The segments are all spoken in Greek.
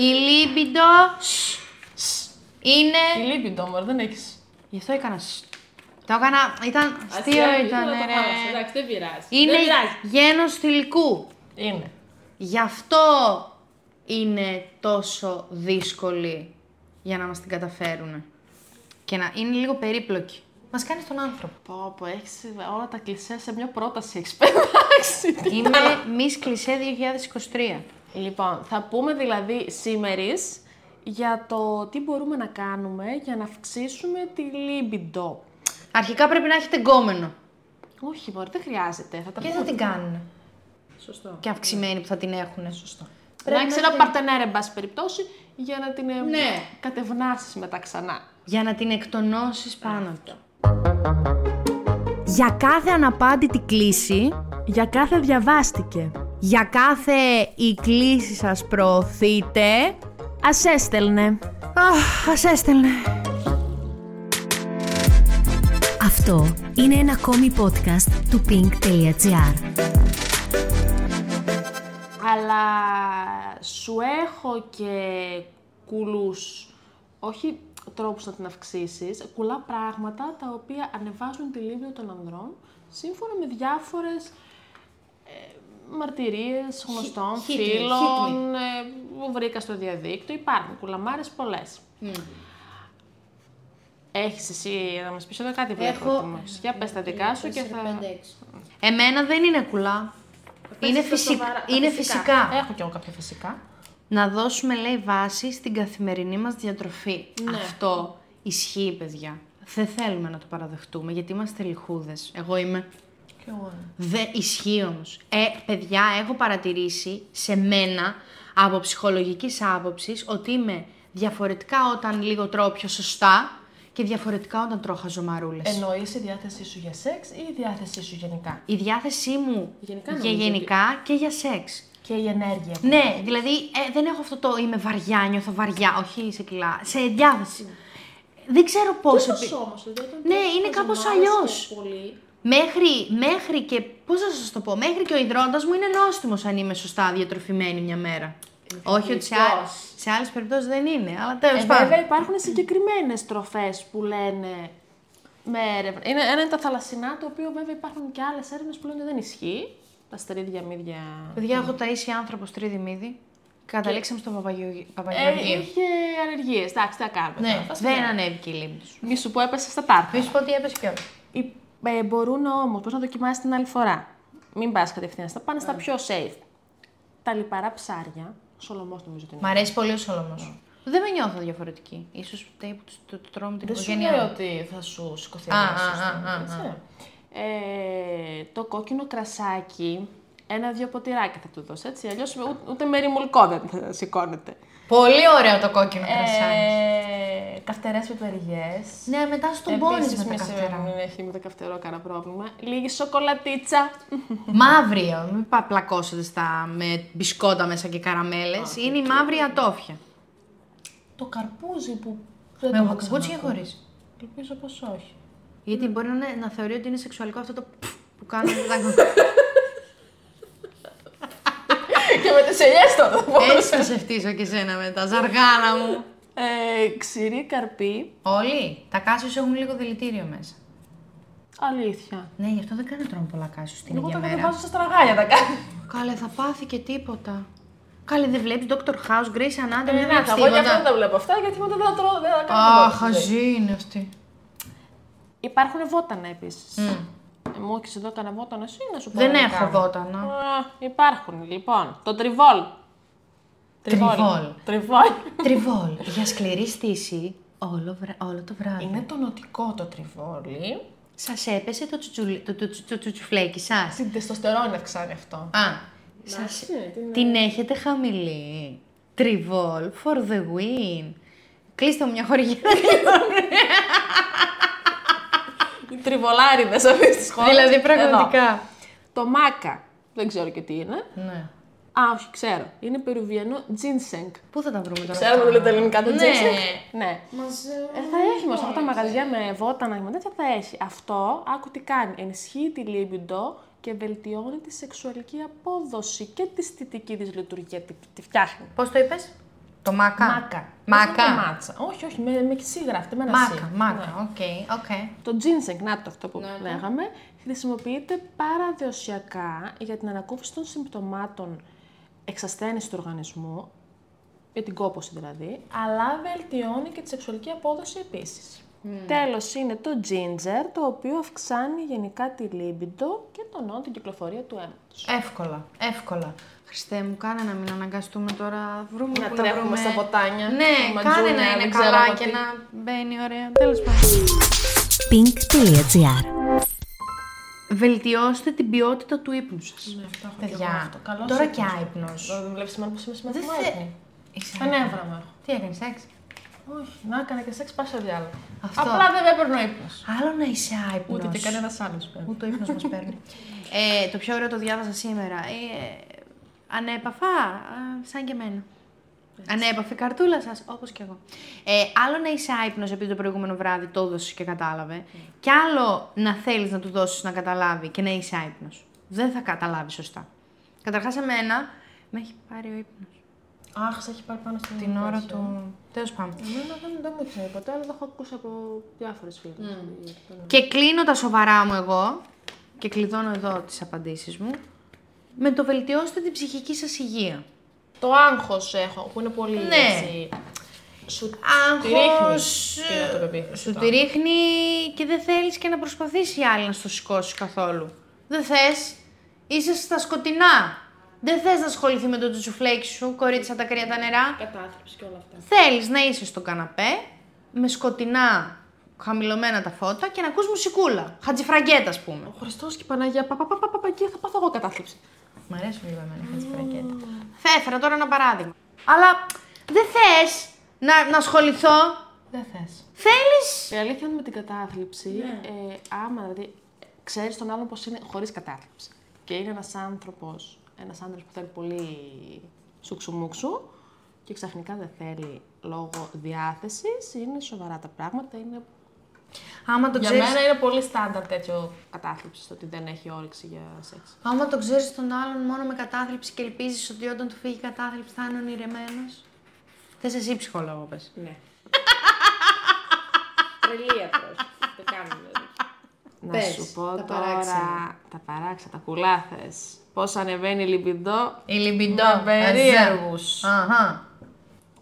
Η λίμπιντο είναι. Η λίμπιντο, μωρέ, δεν έχεις. Γι' αυτό έκανα. σ. Το έκανα. Ήταν. Αστείο Αστεία, ήταν, ήθελα να το ρε. χάλασε, Εντάξει, δεν πειράζει. Είναι Δεν πειράζει. γένος θηλυκού. Είναι. Γι' αυτό είναι τόσο δύσκολη για να μας την καταφέρουν. Και να είναι λίγο περίπλοκη. Μας κάνεις τον άνθρωπο. Πω, πω, έχεις όλα τα κλισέ σε μια πρόταση έχεις πετάξει. Είμαι Miss Κλισέ 2023. Λοιπόν, θα πούμε δηλαδή σήμερις για το τι μπορούμε να κάνουμε για να αυξήσουμε τη λίμπιντο. Αρχικά πρέπει να έχετε γκόμενο. Όχι, μωρέ, δεν χρειάζεται. Θα τα Και πούμε. θα την κάνουν. Σωστό. Και αυξημένη που θα την έχουν. Σωστό. Πρέπει να έχεις να ένα έχετε- παρτενέρ, εν πάση περιπτώσει, για να την ε, Ναι. κατευνάσεις μετά ξανά. Για να την εκτονώσεις πάνω του. Για κάθε αναπάντητη κλίση, Για κάθε διαβάστηκε. Για κάθε η κλίση σας προωθείτε, Ας έστελνε. αχ, ας έστελνε. Αυτό είναι ένα ακόμη podcast του pink.gr. Αλλά σου έχω και κουλούς, όχι τρόπους να την αυξήσεις, κουλά πράγματα τα οποία ανεβάζουν τη λίμπιο των ανδρών σύμφωνα με διάφορες ε, μαρτυρίες γνωστών, hit me, hit φίλων, ε, που βρήκα στο διαδίκτυο. Υπάρχουν κουλαμάρες πολλές. Έχεις εσύ να μας πεις εδώ κάτι βλέπω. Έχω- όμως. Για πες τα δικά σου και θα... Εμένα δεν είναι κουλά. Είναι, Πες τα φυσικ... σοβαρά- τα είναι φυσικά. Έχω κι εγώ κάποια φυσικά. Να δώσουμε, λέει, βάση στην καθημερινή μας διατροφή. Ναι. Αυτό ισχύει, παιδιά. Δεν θέλουμε να το παραδεχτούμε, γιατί είμαστε λιχούδες. Εγώ είμαι. Κι εγώ. Δεν ισχύει όμως. Ε, παιδιά, έχω παρατηρήσει σε μένα, από ψυχολογικής άποψης, ότι είμαι διαφορετικά όταν λίγο τρώω πιο σωστά και διαφορετικά όταν τρώω χαζομαρούλες. Εννοείς η διάθεσή σου για σεξ ή η διάθεσή σου γενικά; Η διάθεσή μου Γενικά για νομίζω γενικά και για σεξ. Και η ενέργεια. Ναι, δηλαδή ε, δεν έχω αυτό το είμαι βαριά, νιώθω βαριά, όχι σε κιλά, σε διάθεση. Δεν ξέρω πώς... Το επι- σώμα σου, δηλαδή. όταν Ναι, τρως είναι κάπως χαζομάρες αλλιώς. και Πολύ. Μέχρι, μέχρι και, πώς θα σας το πω, μέχρι και ο υδρόντας μου είναι νόστιμος αν είμαι σωστά διατροφημένη μια μέρα. Όχι ότι σε, α... γλυκός. σε άλλες περιπτώσεις δεν είναι, αλλά τέλος Ε, πάντων. βέβαια υπάρχουν συγκεκριμένες τροφές που λένε με έρευνα. Είναι, ένα είναι τα θαλασσινά, το οποίο βέβαια υπάρχουν και άλλες έρευνες που λένε ότι δεν ισχύει. Τα στερίδια μύδια. Παιδιά, έχω ταΐσει άνθρωπος τρίδι μύδι. Καταλήξαμε στο Παπαγεωργ- Ε, Παπαγεωργείο. είχε αλλεργίε. Εντάξει, τι να κάνουμε. ναι, τώρα, θα δεν σπουδάσουμε. ανέβηκε η λίμνη σου. Μη σου πω, έπεσε στα τάρτα. Μη σου πω ότι έπεσε πιο. Οι- ε, μπορούν όμως, πώ να δοκιμάσεις την άλλη φορά. Μην πας κατευθείαν στα πάνε στα πιο safe. Τα λιπαρά ψάρια. Σολομός νομίζω ότι είναι. Μ' αρέσει πολύ ο Σολομός. Δεν με νιώθω διαφορετική. Ίσως φταίει που το, το, το τρώω με την Δεν σου οικογένειά λέει μου. ότι θα σου σηκωθεί Α, αμέσως, α, α, α, έτσι. Ε, το κόκκινο κρασάκι, ένα-δύο ποτηράκια θα του δώσει, έτσι. Αλλιώς ούτε, ούτε με ρημουλκό δεν θα σηκώνεται. Πολύ ωραίο το κόκκινο κρασάκι. Ε, καυτερές πιπεριές. Ναι, μετά στον πόνι Επίσης, με τα μη σε- καυτερά. μην έχει με το καυτερό κανένα πρόβλημα. Λίγη σοκολατίτσα. Μαύρη, ε, μην πα πλακώσετε στα, με μπισκότα μέσα και καραμέλες. Είναι η μαύρη ατόφια. το καρπούζι που δεν Με το έχω καπούτσι ή ξανακούσει. χωρίς. Ελπίζω πως όχι. Γιατί μπορεί να, είναι- να θεωρεί ότι είναι σεξουαλικό αυτό το πφ που κάνουν τα και με τις ελιές τώρα. Έτσι θα σε φτύσω και σένα με τα ζαργάνα μου. Ε, ξηρή καρπή. Όλοι, τα κάσιος έχουν λίγο δηλητήριο μέσα. Αλήθεια. Ναι, γι' αυτό δεν κάνω τρώμε πολλά κάσιος την Εγώ ίδια τα μέρα. κατεβάζω στα στραγάλια τα κάνω. Καλέ, θα πάθει και τίποτα. Καλέ, δεν βλέπεις Dr. House, Grace Anatomy, δεν Ε, να, βλέπεις εγώ γι' αυτό δεν τίποτα. τα βλέπω αυτά, γιατί μετά δεν θα τρώω, δεν θα κάνω Α, τίποτα στη ζωή. χαζή είναι αυτή. Υπάρχουν βότανα επίσης. Ε, μου έχεις εδώ κανένα βότανο εσύ να σου πω. Δεν να έχω κάνω. βότανα. Α, υπάρχουν λοιπόν. Το τριβόλ. Τριβόλ. Τριβόλ. Τριβόλ. Για σκληρή στήση όλο, βρα- όλο το βράδυ. Είναι το νοτικό το τριβόλι. Σας έπεσε το, τσουτσουλι- το, το, το, το τσουτσουφλέκι σας; Στην τεστοστερόνη αυξάνει αυτό. Α, σας... την έχετε χαμηλή. Τριβόλ for the win. Κλείστε μου μια χορηγία. Οι τριβολάριδες αυτές τις χώρες. δηλαδή πραγματικά. Εδώ. Το μάκα. Δεν ξέρω και τι είναι. Ναι. Α, όχι, ξέρω. Είναι περουβιανό ginseng. Πού θα τα βρούμε τώρα. Ξέρετε αυτά; τι λέτε ελληνικά το Ναι. ginseng. Ναι. Ε, θα έχει όμως αυτά τα μαγαζιά με βότανα και με τέτοια θα έχει. Αυτό, άκου τι κάνει. Ενισχύει τη libido και βελτιώνει τη σεξουαλική απόδοση και τη στιτική της λειτουργία. Τη, τη φτιάχνει. Πώς το είπες; Το μάκα. Μάκα. Μάκα. Δεν είναι μάτσα. Όχι, όχι, με, με σι γράφεται, με ένα Μάκα, σι. μάκα. Ναι. Οκ, οκ. Το ginseng, να το αυτό που Ναι, λέγαμε, χρησιμοποιείται παραδοσιακά για την ανακούφιση των συμπτωμάτων εξασθένηση του οργανισμού, για την κόπωση δηλαδή, αλλά βελτιώνει και τη σεξουαλική απόδοση επίσης. Τέλος είναι το ginger, το οποίο αυξάνει γενικά τη λίμπιντο και τονώνει την κυκλοφορία του αίματος. Εύκολα, εύκολα. Χριστέ μου, κάνε να μην αναγκαστούμε τώρα. Βρούμε Να που τρέχουμε βρούμε. στα ποτάνια, Ναι, ματζούνια, κάνε να δεν είναι ξέρω καλά εγώ και τι. να μπαίνει ωραία. Τέλος πάντων. pink.gr Βελτιώστε την ποιότητα του ύπνου σας. Ναι, αυτό έχω και εγώ Παιδιά, αυτό. Καλός τώρα ύπνος. και άϊπνος. Δεν βλέπεις εμένα πως είμαι Δεν σημαντικό θε... ύπνο. Είσαι Τα νεύρα μου έχω. Τι έκανε, σεξ; Όχι, να έκανε και σεξ πάσα διάλογο. Αυτό. Απλά δεν με έπαιρνε ο ύπνος. Άλλο να είσαι άϊπνος. Ούτε και κανένας άλλος βέβαια. Ούτε ο ύπνος μας παίρνει. Ε, το πιο ωραίο το διάβασα σήμερα. Ε, ανέπαφα, α, σαν και εμένα. Ανέπαφη καρτούλα σας, όπως και εγώ. Ε, άλλο να είσαι άϊπνος επειδή το προηγούμενο βράδυ το έδωσες και κατάλαβε. Και άλλο να θέλεις να του δώσεις να καταλάβει και να είσαι άϊπνος. Δεν θα καταλάβεις σωστά. Καταρχάς εμένα με έχει πάρει ο ύπνος. Αχ, σε έχει πάρει πάνω στην Την ώρα μέση. του... Τέλος πάντων. Εμένα δεν, δεν μου είχε ποτέ, αλλά το έχω ακούσει από διάφορες φίλες. Και κλείνω τα σοβαρά μου εγώ και κλειδώνω εδώ τις απαντήσεις μου με το βελτιώστε την ψυχική σας υγεία. Το άγχος έχω, που είναι πολύ Ναι. έτσι, Σου τη ρίχνει Άγχος, την αυτοπεποίθηση. σου το τη ρίχνει και δεν θέλεις και να προσπαθήσει η άλλη να στο σηκώσει καθόλου. Δεν θες, είσαι στα σκοτεινά. Δεν θες να ασχοληθεί με το τσουφλέκι σου, κορίτσι σαν τα κρύα τα νερά. Κατάθλιψη και όλα αυτά. Θέλεις να είσαι στο καναπέ, με σκοτεινά χαμηλωμένα τα φώτα και να ακούς μουσικούλα. Χατζιφραγκέτα, ας πούμε. Ο Χριστός και η Παναγία, πα, πα, πα, πα, πα, πα, και θα πάθω εγώ κατάθλιψη. Μ' αρέσουν λίγο εμένα οι χατζιφραγκέτα. Θα έφερα τώρα ένα παράδειγμα. Αλλά δεν θες να, να ασχοληθώ; Δεν θες. Θέλεις; Η αλήθεια είναι με την κατάθλιψη, ε, άμα δηλαδή ξέρεις τον άλλον πώ είναι χωρίς κατάθλιψη. Και είναι ένας άνθρωπος, ένας άντρα που θέλει πολύ σουξουμούξου και ξαφνικά δεν θέλει λόγω διάθεσης, είναι σοβαρά τα πράγματα. Είναι... Άμα το Για ξέρεις, μένα είναι πολύ στάνταρ τέτοιο κατάθλιψη, το ότι δεν έχει όρεξη για σεξ. άμα το ξέρεις τον άλλον μόνο με κατάθλιψη και ελπίζεις ότι όταν του φύγει η κατάθλιψη θα είναι ονειρεμένος. Θες εσύ ψυχολόγο, πες. Ναι. Τρελή αυτός. Το κάνουμε δηλαδή. Να Πες, σου πω τα τώρα, παράξενα. τα παράξενα, τα κουλάθες. Πώς ανεβαίνει η λιμπιντό; Η λιμπιντό. Με περίεργους. Αχα.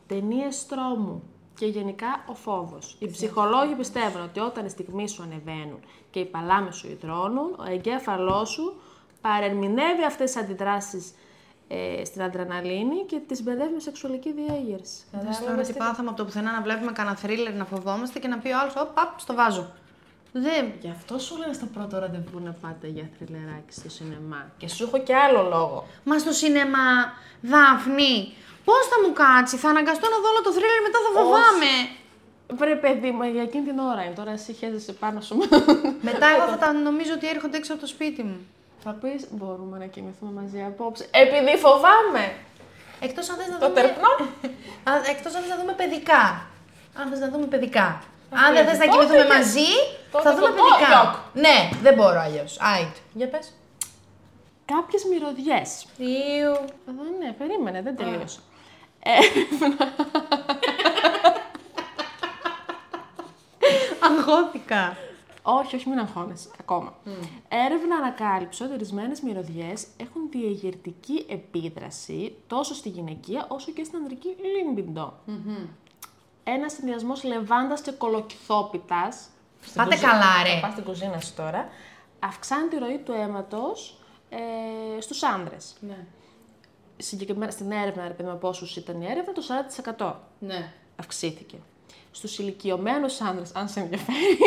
Ταινίες τρόμου και γενικά ο φόβος. Οι ψυχολόγοι πιστεύουν ότι όταν οι στιγμοί σου ανεβαίνουν και οι παλάμες σου υδρώνουν, ο εγκέφαλός σου παρερμηνεύει αυτές τις αντιδράσεις ε, στην αδρεναλίνη και τις μπερδεύει με σεξουαλική διέγερση. Κατάλαβες τώρα τι πάθαμε από το πουθενά να βλέπουμε κανένα θρίλερ να φοβόμαστε και να πει ο άλλος, «Ω, παπ, στο βάζω. Δεν. Γι' αυτό σου λένε στο πρώτο ραντεβού να πάτε για θρυλεράκι στο σινεμά. Και σου έχω και άλλο λόγο. Μα στο σινεμά, Δάφνη, πώς θα μου κάτσει, θα αναγκαστώ να δω όλο το θρίλερ μετά θα φοβάμαι. Βρε παιδί, μα για εκείνη την ώρα είναι. Τώρα εσύ χέζεσαι πάνω σου. Μετά εγώ θα τα νομίζω ότι έρχονται έξω από το σπίτι μου. θα πεις, μπορούμε να κοιμηθούμε μαζί απόψε. Επειδή φοβάμαι. Εκτός αν θες να Το δούμε... τερπνό. Α, Εκτός αν θες να δούμε παιδικά. Αν θες να δούμε παιδικά. Αν Αυτή δεν είναι. θες να Τότε κοιμηθούμε και- μαζί, τότε θα δούμε το παιδικά. γιοκ. Ναι, δεν μπορώ αλλιώς. Άιτ. Για πες. Κάποιες μυρωδιές. Ιου. Εδώ ναι, περίμενε, δεν τελείωσα. Αγχώθηκα. Όχι, όχι, μην αγχώνεσαι ακόμα. Έρευνα ανακάλυψε ότι ορισμένες μυρωδιές έχουν διαγερτική επίδραση τόσο στη γυναικεία όσο και στην ανδρική λίμπιντο. Ένας συνδυασμό λεβάντας και κολοκυθόπιτας. Πάτε καλά, ρε. Πας στην κουζίνα σου τώρα. Αυξάνει τη ροή του αίματος ε, στους άντρες. Ναι. Συγκεκριμένα στην έρευνα, ρε παιδί μου, πόσου ήταν η έρευνα, το 40% Ναι. αυξήθηκε. Στους ηλικιωμένους άνδρες, αν σε ενδιαφέρει,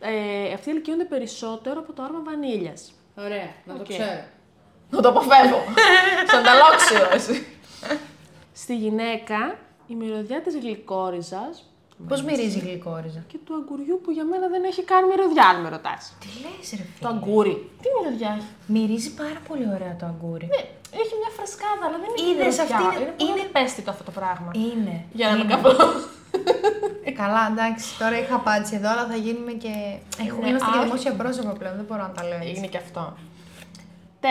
ε, αυτοί ηλικιούνται περισσότερο από το άρωμα βανίλιας. Ωραία, να Οκ. το ξέρω. Να το αποφεύγω. Σαν ταλόξιο εσύ. Στη γυναίκα, η μυρωδιά της γλυκόριζας Πώς μυρίζει η γλυκόριζα; και του αγκουριού που για μένα δεν έχει καν μυρωδιά, αν με ρωτάς. Τι λες ρε Το φίλε. αγκούρι. Τι μυρωδιά έχει; Μυρίζει πάρα πολύ ωραία το αγκούρι. Ναι, έχει μια φρεσκάδα, αλλά δεν έχει Είδες, μυρωδιά. αυτή είναι- είναι πολύ είναι- ανεπαίσθητο αυτό το πράγμα. Είναι. Για να μην είναι. καπλώ. Καλά, εντάξει, τώρα είχα πάτσει εδώ, αλλά θα γίνουμε και. Έχουμε, Ναι, είμαστε και άχι. δημόσια πρόσωπα πλέον, δεν μπορώ να τα λέω έτσι. Είναι και αυτό.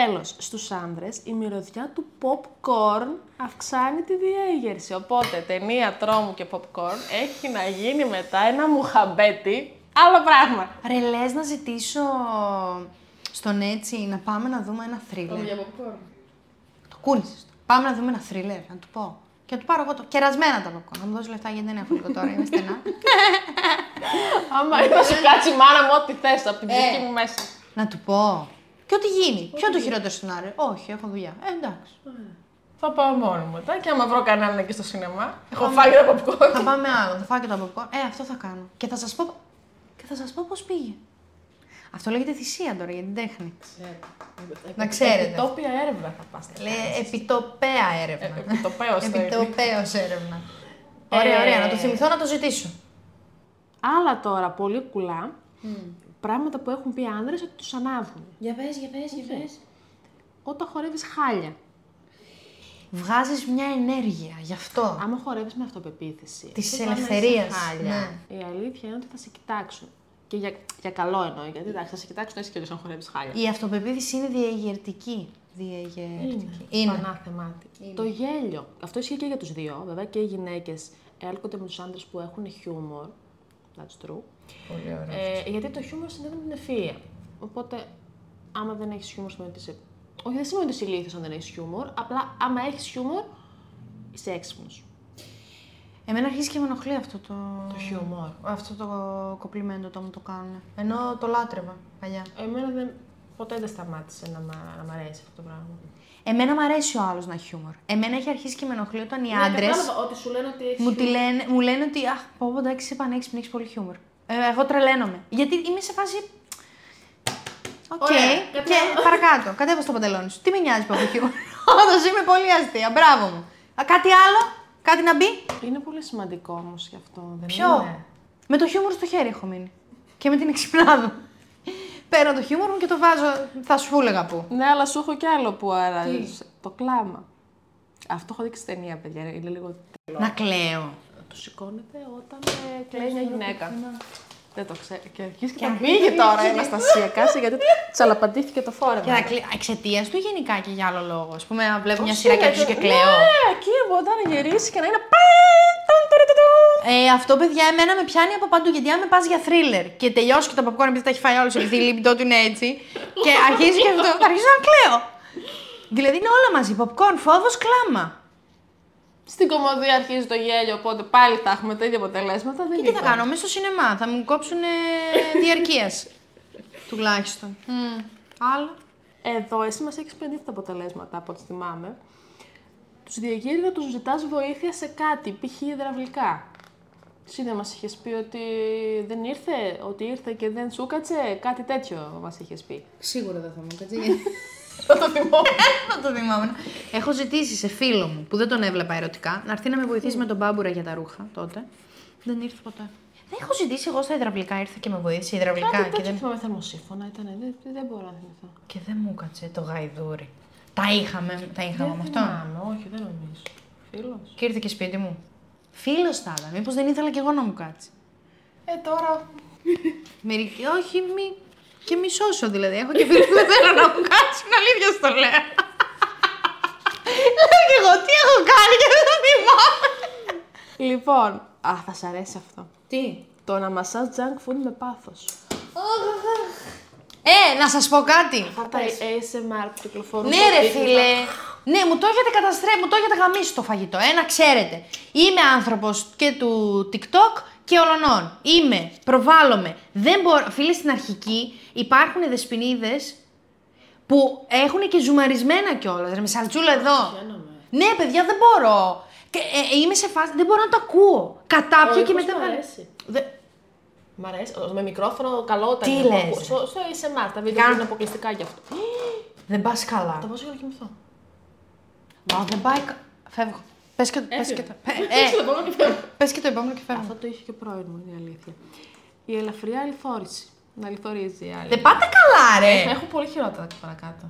Τέλος, στους άνδρες η μυρωδιά του popcorn αυξάνει τη διέγερση. Οπότε ταινία τρόμου και popcorn έχει να γίνει μετά ένα μουχαμπέτι, άλλο πράγμα. Ρε, λες να ζητήσω στον έτσι να πάμε να δούμε ένα θρίλερ. popcorn. Το κούνησες. Πάμε να δούμε ένα θρίλερ, να του πω. Και να του πάρω εγώ το. Κερασμένα τα popcorn. Να μου δώσεις λεφτά γιατί δεν έχω λίγο τώρα, είμαι στενά. Άμα θα σου κάτσει η μάνα μου ό,τι θες από την ψυχή μου μέσα. να του πω. Και ό,τι γίνει. Ποιο είναι το χειρότερο σενάριο; Όχι, έχω δουλειά. Ε, εντάξει. Θα πάω μόνο μου μετά και άμα βρω κανέναν εκεί στο σινεμά, έχω φάει τα popcorn. θα πάμε άλλο. Θα φάω και τα popcorn. Ε, αυτό θα κάνω. Και θα σας πω. Και θα σας πω πώς πήγε. Αυτό λέγεται θυσία τώρα για την τέχνη. Να ξέρετε. Επιτόπια έρευνα θα πας. Λέει επιτοπέα έρευνα. Επιτοπέως θα είναι. Επιτοπέως έρευνα. Ωραία, ωραία. Να το θυμηθώ να το ζητήσω. Άλλα τώρα πολύ κουλά, πράγματα που έχουν πει οι άνδρες ότι τους ανάβουν. Για πες, για πες, για πες. Όταν χορεύεις χάλια. Βγάζεις μια ενέργεια, γι' αυτό. Άμα χορεύεις με αυτοπεποίθηση. Της και όταν ελευθερίας, είσαι Χάλια, ναι. Η αλήθεια είναι ότι θα σε κοιτάξουν. Και για, για καλό εννοεί, γιατί εντάξει, θα σε κοιτάξουν έτσι κι αλλιώς αν χορεύεις χάλια. Η αυτοπεποίθηση είναι διαγερτική. Διαγερτική. Είναι. Πανάθεμά τη. Το γέλιο. Αυτό ισχύει και για τους δύο. Βέβαια και οι γυναίκες έλκονται με τους άντρες που έχουν χιούμορ. That's true. Πολύ ωραία. Ε, γιατί το χιούμορ συνδέεται με την ευφυΐα. Οπότε, άμα δεν έχεις χιούμορ, σημαίνει ότι είσαι. Όχι, δεν σημαίνει ότι είσαι ηλίθιος αν δεν έχεις χιούμορ. Απλά, άμα έχεις χιούμορ, είσαι έξυπνος. Εμένα αρχίζει και με ενοχλεί αυτό το... Το χιούμορ. Αυτό το κοπλιμέντο όταν μου το κάνουν. Ενώ το λάτρευα παλιά. Εμένα δεν, ποτέ δεν σταμάτησε να, μ' να μ' αρέσει αυτό το πράγμα. Εμένα μου αρέσει ο άλλος να έχει χιούμορ. Εμένα έχει αρχίσει και με ενοχλεί όταν οι Ναι, άντρες κατάλαβα ότι σου λένε ότι έχει. μου, τη λένε, μου λένε ότι Αχ, πω, πω, εντάξει, είσαι πανέξυπνη, έχεις πολύ χιούμορ. Ε, εγώ τρελαίνομαι. Γιατί είμαι σε φάση. Οκ. Ωραία, και κατάλαβα. παρακάτω. Κατέβασ' το παντελόνι σου. Τι με νοιάζει που έχω χιούμορ. Όντως είμαι πολύ αστεία. Μπράβο μου. Α, κάτι άλλο, κάτι να μπει; Είναι πολύ σημαντικό όμως γι' αυτό. Δεν Ποιο; Είναι; Με το χιούμορ στο χέρι έχω μείνει. Και με την εξυπνάδα. Παίρνω το χιούμορ μου και το βάζω. Θα σου έλεγα πού. Ναι, αλλά σου έχω κι άλλο που αράζει. Το κλάμα. Αυτό έχω δείξει ταινία, παιδιά. Είναι λίγο. Να κλαίω. Του σηκώνεται όταν ε, κλαίει μια γυναίκα. Δεν το ξέρω. Και αρχίζει και, Και να αρχίζει πήγε και τώρα η αρχίζει. Αναστασία. Κάτσε γιατί τσαλαπαντήθηκε το φόρεμα. Και θα κλαίω. Εξαιτίας του ή γενικά και για άλλο λόγο. Α πούμε, να βλέπω μια σειρά και αρχίζω και κλαίω. Ναι, εκεί μπορεί να γυρίσει και να είναι. Παν, ταν, ταν, ταν, ταν. Ε, αυτό, παιδιά, εμένα με πιάνει από παντού. Γιατί αν με πας για θρίλερ και τελειώσει και το popcorn επειδή τα έχει φάει όλος επειδή η λίμπητό του είναι έτσι. και αρχίζει και αυτό, θα αρχίσω να κλαίω. Δηλαδή είναι όλα μαζί. Popcorn, φόβος, κλάμα. Στην κομμωδία αρχίζει το γέλιο, οπότε πάλι θα έχουμε τα ίδια αποτελέσματα. Δεν Και τι θα υπάρχει. κάνω, μέσα στο σινεμά. Θα μου κόψουν διαρκείας. Τουλάχιστον. Μμ. Άλλο. Εδώ εσύ μας έχεις πει τα αποτελέσματα από ό,τι θυμάμαι. Τους διαγείρει να τους ζητάς βοήθεια σε κάτι, π.χ. υδραυλικά. Εσύ δεν μας είχες πει ότι δεν ήρθε, ότι ήρθε και δεν σου κάτσε, κάτι τέτοιο μας είχες πει. Σίγουρα δεν θα μου κάτσει. γιατί- Θα το θυμόμαι. Θα το θυμάμαι. Έχω ζητήσει σε φίλο μου που δεν τον έβλεπα ερωτικά να έρθει να με βοηθήσει με τον μπάμπουρα για τα ρούχα τότε. Δεν ήρθε ποτέ. Δεν έχω ζητήσει εγώ στα υδραυλικά, ήρθε και με βοήθησε υδραυλικά Κάτι και τέτοιο δεν, θυμάμαι θερμοσύφωνα ήταν, δεν, δεν μπορώ να θυμηθώ. και δεν μου κάτσε το γαϊδούρι. Τα είχαμε, τα είχαμε με δεν αυτό. θυμάμαι, όχι, δεν νομίζω. Φίλος. Και ήρθε και σπίτι μου. Φίλος θα ήταν. Μήπως δεν ήθελα κι εγώ να μου κάτσει. Ε, τώρα Μερικοί, όχι, μη. Και μισώσω δηλαδή. Έχω και φίλους που δεν θέλω να μου κάτσουν. Αλήθεια στο λέω. Λέω κι εγώ τι έχω κάνει και δεν το θυμάμαι. Λοιπόν, α, θα σ' αρέσει αυτό. Τι; Το να μασάς junk food με πάθος. Ε, να σας πω κάτι. Αυτά τα ASMR που κυκλοφορούν. Ναι, στο ρε TikTok. φίλε. Ναι, μου το έχετε καταστρέψει, μου το έχετε γαμίσει το φαγητό. Ένα ξέρετε. Είμαι άνθρωπος και του TikTok και ολονών. Είμαι, προβάλλομαι. Δεν μπορώ. Φίλε, στην αρχική υπάρχουν δεσποινίδες που έχουν και ζουμαρισμένα κιόλας. Με σαλτσούλα εδώ. Ναι, παιδιά, δεν μπορώ. Και, ε, ε, είμαι σε φάση, δεν μπορώ να το ακούω. Κατάπια και μετά. Μ' βάλε- αρέσει. Δε- Μ' αρέσει. Με μικρόφωνο καλό όταν Τι είναι. λες, ρε. Στο, στο ASMR, τα βίντεο Κάνε. που είναι αποκλειστικά γι' αυτό. Δεν πας καλά. Το βάζω για να κοιμηθώ. Μα δεν πάει. κα- Φεύγω. Πες και, πες και, το- ε, Έτσι, ε, το επόμενο και φεύγω. πες και το επόμενο και φεύγω. Αυτό το είχε και ο πρώην μου, είναι η αλήθεια. Η ελαφριά αληθόρηση. Να λιθορίζει η άλλη. Δεν πάτε καλά, ρε. Έχω πολύ χειρότερα παρακάτω.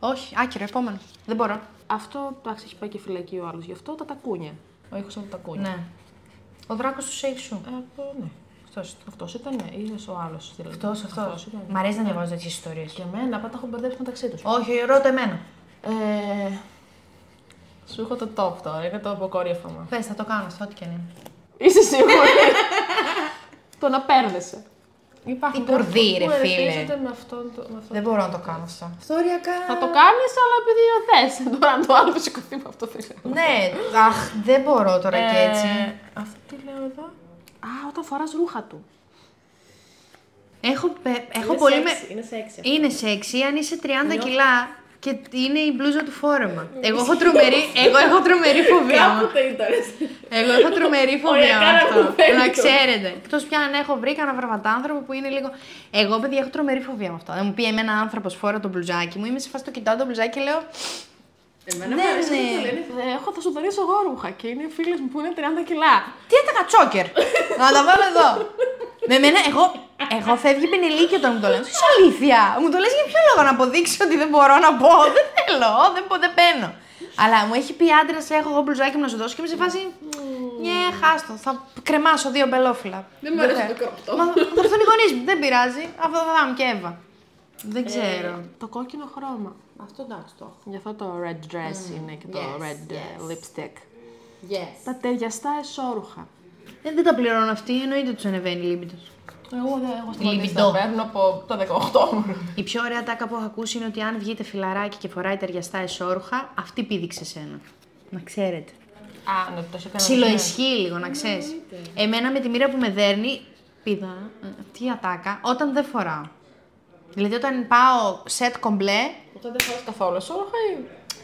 Όχι, άκυρο, επόμενο. Δεν μπορώ. Αυτό, εντάξει, έχει πάει και φυλακή ο άλλος. Γι' αυτό τα τακούνια. Ο ήχος από τα τακούνια. Ναι. Ο δράκος του safe σου. Ε, από- ναι. Αυτός. Αυτός ήταν ή ο άλλος. Αυτός, αυτός. Αυτός ήταν. Μ' αρέσει να διαβάζω τέτοιες ιστορίες. Και εμένα, πάντα τα έχω μπερδέψει μεταξύ τους. Όχι, ρώτα εμένα. Ε, σου έχω το top τώρα, είναι το αποκορύφωμα. Πες, θα το κάνω αυτό, ό,τι και αν είναι. Είσαι σίγουρη; το να παίρνεσαι. Υπάρχουν Τι πορδί, κάποιοι ρε, που φίλε. ερεθίζονται Με αυτόν το, με αυτόν Δεν μπορώ να το κάνω αυτό. Ιστοριακά. Θα το κάνεις, αλλά επειδή θες. Τώρα αν το άλλο σηκωθεί με αυτό δεν ξέρω. Ναι, αχ, δεν μπορώ τώρα και έτσι. Ε, αυτό τι λέω εδώ. Α, όταν φοράς ρούχα του. Έχω, πε- έχω πολύ με. Είναι σεξι. Είναι σεξι αν είσαι 30 κιλά και είναι η μπλούζα του φόρεμα. Εγώ έχω τρομερή, εγώ έχω τρομερή φοβία. μου. Κάποτε ήταν. Εγώ έχω τρομερή φοβία με κάνα αυτό. μου φαίνεται. Να ξέρετε. Εκτός πια αν έχω βρει κανένα βραβατάνθρωπο που είναι λίγο. Εγώ, παιδιά, έχω τρομερή φοβία με αυτό. Δεν μου πει εμένα άνθρωπος φόρα το μπλουζάκι μου, είμαι σε φάση το κοιτάω το μπλουζάκι και λέω. Εμένα Ναι, μου αρέσει ναι. αυτό που λένε, «Ε, Έχω, θα σου δωρήσω εγώ ρούχα και είναι φίλες μου που είναι 30 κιλά. Τι έταγα τσόκερ. να τα βάλω εδώ. Με μένα, εγώ, εγώ φεύγει πενελίκι όταν μου το λένε. Είσαι αλήθεια. Μου το λες για ποιο λόγο να αποδείξει ότι δεν μπορώ να πω. δεν θέλω, δεν, πω, δεν μπαίνω. Αλλά μου έχει πει άντρας, έχω εγώ μπλουζάκι μου να σου δώσω και είμαι σε φάση. Ναι, χάστο. Θα κρεμάσω δύο μπελόφυλλα. Δεν μου αρέσει θέλω. το crop top. Μα θα έρθουν οι γονείς μου, δεν πειράζει. Αυτό θα είμαι και Εύα. Δεν ξέρω. Το κόκκινο χρώμα. Αυτό εντάξει το έχω. Γι' αυτό το red dress είναι και το Yes, red ε, yes. lipstick. Yes. Τα ταιριαστά εσώρουχα. Ε, δεν τα πληρώνω αυτοί, εννοείται τους ανεβαίνει η λίμπητο. Εγώ δεν έχω Λιμπιντό. σταματήσει να παίρνω από το 18 μου. Η πιο ωραία τάκα που έχω ακούσει είναι ότι αν βγείτε φιλαράκι και φοράει ταιριαστά εσώρουχα, αυτή πήδηξε σένα. Να ξέρετε. Α, ναι, το έχει κάνει. Ψιλοισχύει λίγο, να ξέρεις. Εμένα με τη μοίρα που με δέρνει, πήδα ε, αυτή η ατάκα όταν δεν φοράω. Δηλαδή όταν πάω σετ κομπλέ, Όταν δεν φοράς καθόλου εσώρουχα ή.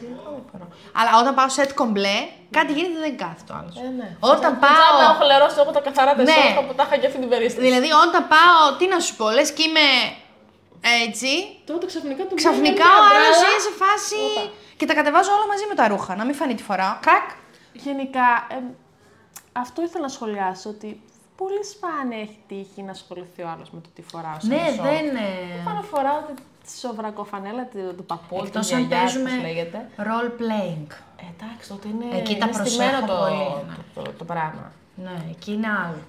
Δεν φοράω. αλλά όταν πάω σετ κομπλέ, κάτι γίνεται δεν κάθεται ο άλλος. Ε, ναι. Όταν Τζάμπα πάω. έχω λερώσει εγώ τα καθαρά τα Ναι. εσώρουχα που τα είχα και αυτή την περίσταση. Δηλαδή όταν πάω, τι να σου πω, λες και είμαι έτσι, Τότε ξαφνικά του Ξαφνικά ο άλλος είναι σε φάση. Και τα κατεβάζω όλα μαζί με τα ρούχα. Να μην φανεί τι φοράω. Κρακ. Γενικά, εμ, αυτό ήθελα να σχολιάσω ότι πολύ σπάνια έχει τύχει να ασχοληθεί ο άλλος με το τι φοράω. σε Ναι, ένα σώμα. δεν. Πάνω φοράω τη σοβρακοφανέλα του, του παππού, Εκτός της αν γιαγιάς, παίζουμε πώς λέγεται. role playing. Ε, εντάξει, τότε είναι, Εκεί τα είναι προσέχω στημένο το, πολύ, ναι. το, το, το πράγμα. Ναι, εκεί είναι άλλο.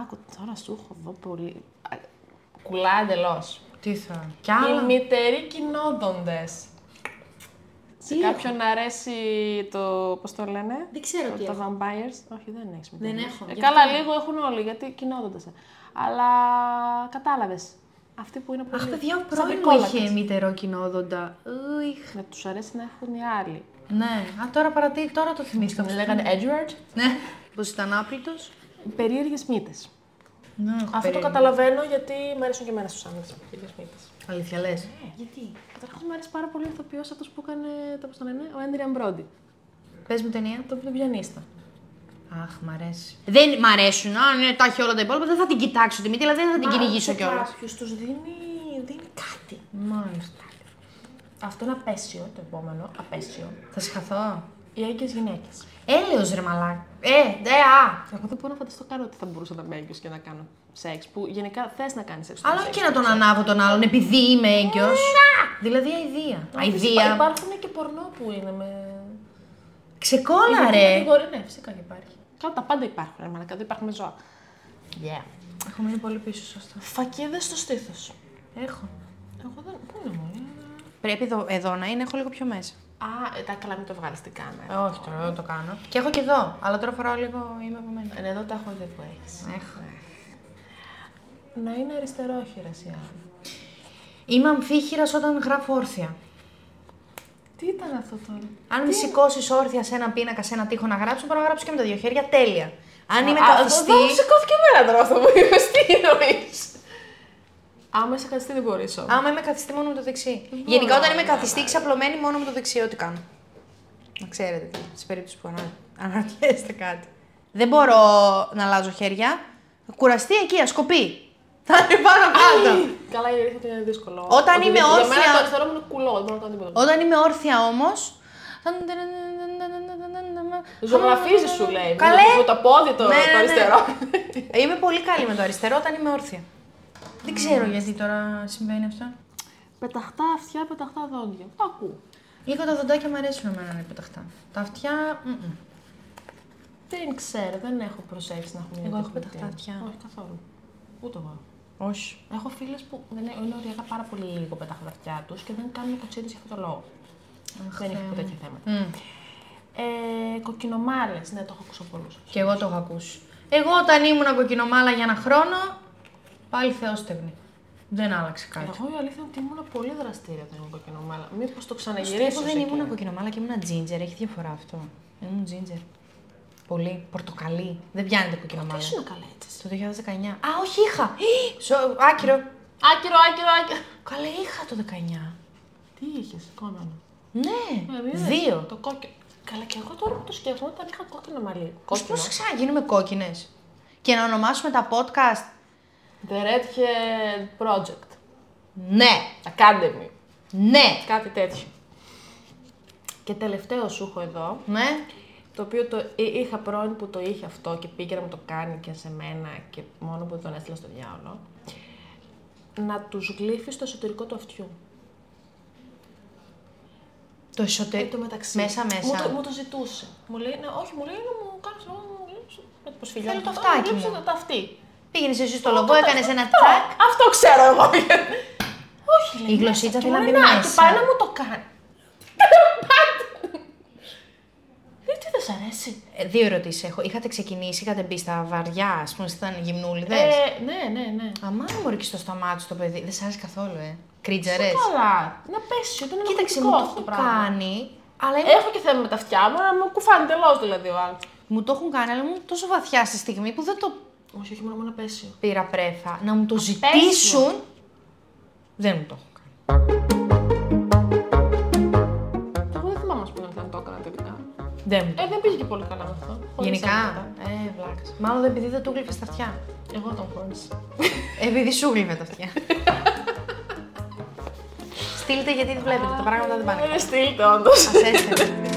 Άκου, τώρα σου έχω εδώ πολύ... Α, Κουλά εντελώς. Τι θα. Κι Οι άλλα. μητεροί κοινόδοντε. Σε Τι; κάποιον αρέσει το. Πώς το λένε, Δεν ξέρω το, τι το έχω. vampires. Όχι, δεν έχεις Δεν έχω, Ε, γι' καλά, αυτό. λίγο έχουν όλοι γιατί κοινόδοντε. Αλλά κατάλαβες. Αυτοί που είναι πολύ. Αχ, παιδιά, ο σαν πρώην μου βρικόλακες. είχε μητερό κοινόδοντα. Ουιχ. Να τους αρέσει να έχουν οι άλλοι. Ναι, α τώρα παρατή, τώρα το θυμήθηκα. Τον λέγανε Edward. Ναι. Πώ ήταν άπλητος. Περίεργες μύτες. Ναι, έχω Αυτό το περίεργο. καταλαβαίνω γιατί μου αρέσουν και εμένα στους άντρε. Περίεργε μύτε. Αλήθεια λες; Γιατί. Καταρχάς μου αρέσει πάρα πολύ ο ηθοποιός αυτός που έκανε. Το πώς τον λένε, ο Έντριαν Μπρόντι. Πες μου ταινία. Το τον πιανίστα. Αχ, μ' αρέσει. Δεν μ' αρέσουν. Αν είναι, τα έχει όλα τα υπόλοιπα, δεν θα την κοιτάξω τη μύτη, αλλά δεν θα την κυνηγήσω κιόλας. Κάποιους τους δίνει, δίνει κάτι. Μάλιστα. Αυτό είναι απέσιο, το επόμενο. Απέσιο. Θα συγχαθώ. Οι έγκυες γυναίκες. Έλεος ρε μαλάκα. Ε, δε, α. Εγώ δεν μπορώ να φανταστώ καν ότι θα μπορούσα να είμαι έγκυος και να κάνω σεξ. Που γενικά θες να κάνεις σεξ. Αλλά όχι και να τον ανάβω τον άλλον επειδή είμαι έγκυος. Δηλαδή αηδία. Αηδία. Υπάρχουν και πορνό που είναι με. Ξεκόλα Ειδική ρε. κατηγορία, Ναι, φυσικά και υπάρχει. Καλά, τα πάντα υπάρχουν. Ρε, μαλάκα, δεν υπάρχουν ζώα. Yeah. Έχω μείνει πολύ πίσω σε αυτό. Φακίδες στο στήθος. Έχω. Εγώ δεν. Πού είναι μόνο. Πρέπει εδώ, εδώ να είναι, έχω λίγο πιο μέσα. Α, ε, τα καλά, μην το βγάλεις την κάμερα. Ε, όχι τώρα, δεν το κάνω. Και έχω και εδώ, αλλά τώρα φοράω λίγο, είμαι από μένα. Ε, εδώ τα έχω δει που έχεις. Έχω. Να είναι αριστερόχειρα η άλλη. Είμαι αμφίχειρας όταν γράφω όρθια. Τι ήταν αυτό τώρα; Αν με σηκώσεις όρθια σε ένα πίνακα, σε ένα τοίχο να γράψω, μπορώ να γράψω και με τα δύο χέρια τέλεια. Αν είμαι Α, καθιστή. Αυτό μου σηκώθηκε εμένα τώρα αυτό που είπες. Τι εννοείς; Άμα είσαι καθιστή δεν μπορείς όμως. Άμα είμαι καθιστή μόνο με το δεξί. Γενικά, όταν είμαι καθιστή, ξαπλωμένη μόνο με το δεξί, ό,τι κάνω. Να ξέρετε, σε περίπτωση που ανα... αναρωτιέστε κάτι. Δεν μπορώ να αλλάζω χέρια. Κουραστεί εκεί, ασκοπή. Θα είναι πάνω κάτω. Καλά, η αλήθεια ότι είναι δύσκολο. Όταν Ότι είμαι Για όρθια- μένα το αριστερό μου είναι κουλό, δεν μπορώ να κάνω τίποτα. Όταν είμαι όρθια όμω. Ζωγραφίζεις σου λέει. Καλέ. Με το πόδι το, Ναι, ναι, το ναι. αριστερό. Είμαι πολύ καλή με το αριστερό όταν είμαι όρθια. Δεν ξέρω γιατί τώρα συμβαίνει αυτό. Πεταχτά αυτιά, πεταχτά δόντια. Το ακούω. Λίγο τα δοντάκια μου αρέσουν εμένα να είναι πεταχτά. Τα αυτιά. μμμ. Δεν ξέρω, δεν έχω προσέξει να έχω μια Εγώ έχω τέτοια πεταχτά ιδέα. αυτιά. Όχι καθόλου. Ούτε εγώ. Όχι. Έχω φίλες που δεν είναι, είναι ωριακά πάρα πολύ λίγο με τα χωραφιά τους και δεν κάνουν κοτσίδε για αυτόν τον λόγο. δεν έχει Θεέ τέτοια θέματα. Μμ. Ε, Κοκκινομάλες, ναι, το έχω ακούσει από πολλούς. Και εγώ το έχω ακούσει. Εγώ όταν ήμουν κοκκινομάλα για ένα χρόνο, πάλι θεόστεγνη. Δεν άλλαξε κάτι. Εγώ η αλήθεια είναι ότι ήμουν πολύ δραστήρια όταν ήμουν κοκκινομάλα. Μήπως το Στο ξαναγυρίσω. δεν σε ήμουν εκείνο. κοκκινομάλα και ήμουν ginger. Έχει διαφορά αυτό. Ήμουν ginger. Πολύ. Πορτοκαλί. Δεν πιάνεται κοκκινομάλα. Τι είναι καλά έτσι. Το 2019. Α, όχι, είχα. Σο- Άκυρο. Άκυρο, άκυρο, άκυρο. Καλά, είχα το 19. Τι είχες, κόμμα. Ναι, Ε, είδες, δύο. Το κόκκινο. Καλά, και εγώ τώρα που το σκέφτομαι όταν είχα κόκκινο μαλλί. Πώς Κόκκινο. θα ξαναγίνουμε κόκκινες; Και να ονομάσουμε τα podcast. The Redhead Project. Ναι, Academy. ναι, Κάτι τέτοιο. Και τελευταίο σου έχω εδώ, ναι. το οποίο το εί- είχα πρώην που το είχε αυτό και πήγε να μου το κάνει και σε μένα και μόνο που τον έστειλα στο διάολο. Να τους γλύφεις το εσωτερικό του αυτιού. Το εσωτερικό. Εν τω μεταξύ. Μέσα, μέσα. Μου το, μου το ζητούσε. Μου λέει, ναι, όχι, μου λέει να μου κάνεις να μου γλύψεις. Με το προσφυλιό Θέλω μου. το «Α, αυτάκι γλύψε μου». το αυτί. Πήγαινες εσύ στο λογό, Το- έκανες ένα αυτό, τσακ. Αυτό ξέρω εγώ. όχι, λέει. Η γλωσσίτσα μέσα. θέλει να Και μπει μου λέει, «Να, μέσα». Και πάει να μου το κάνει. Ε, τι δεν σ' αρέσει. Ε, δύο ερωτήσεις έχω. Είχατε ξεκινήσει, είχατε μπει στα βαριά, ας πούμε, ήταν γυμνούλιδες; Ε, ναι, ναι, ναι. Αμά μου και στο σταμάτη το παιδί. Δεν σ' άρεσε καθόλου, ε. Κρίτζαρε. Καλά. Να πέσει, ότι είναι Κοίταξε, μου ενοχλητικό το αυτό έχουν κάνει. Αλλά είμαι- Έχω και θέμα με τα αυτιά μου, αλλά μου κουφάνει τελώ δηλαδή ο άλλος. μου το έχουν κάνει, αλλά μου τόσο βαθιά στη στιγμή που δεν το Όχι, όχι, μόνο με ένα πέσιο. πήρα πρέφα. Να μου το ζητήσουν. Δεν μου το έχουν κάνει. Εγώ δεν θυμάμαι, α πούμε, αν το έκανα τελικά. Δεν μου το Ε, δεν πήγε και πολύ καλά με αυτό. Χωρίς Γενικά. έρωτα. Ε, βλάκα. Μάλλον επειδή δεν του γλύφες τα αυτιά. Εγώ τον χώρισα. Επειδή σου γλύφε τα αυτιά. Στείλτε γιατί δεν βλέπετε, τα πράγματα δεν πάνε. Ε, στείλτε, όντως. Ας έστελνε.